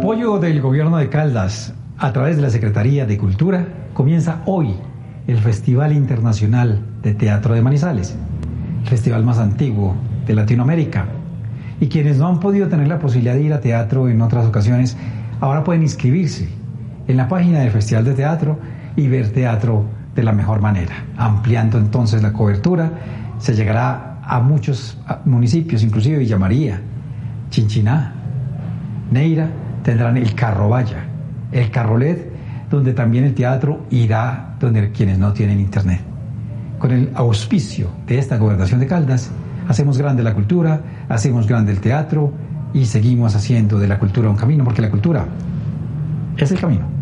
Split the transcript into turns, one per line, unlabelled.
Apoyo del gobierno de Caldas, a través de la Secretaría de Cultura, comienza hoy el Festival Internacional de Teatro de Manizales, el festival más antiguo de Latinoamérica. Y quienes no han podido tener la posibilidad de ir a teatro en otras ocasiones, ahora pueden inscribirse en la página del Festival de Teatro y ver teatro de la mejor manera. Ampliando entonces la cobertura, se llegará a muchos municipios, inclusive Villa María, Chinchiná, Neira tendrán el Carrovalla, el Carrolet, donde también el teatro irá donde quienes no tienen internet. Con el auspicio de esta gobernación de Caldas, hacemos grande la cultura, hacemos grande el teatro y seguimos haciendo de la cultura un camino, porque la cultura es el camino.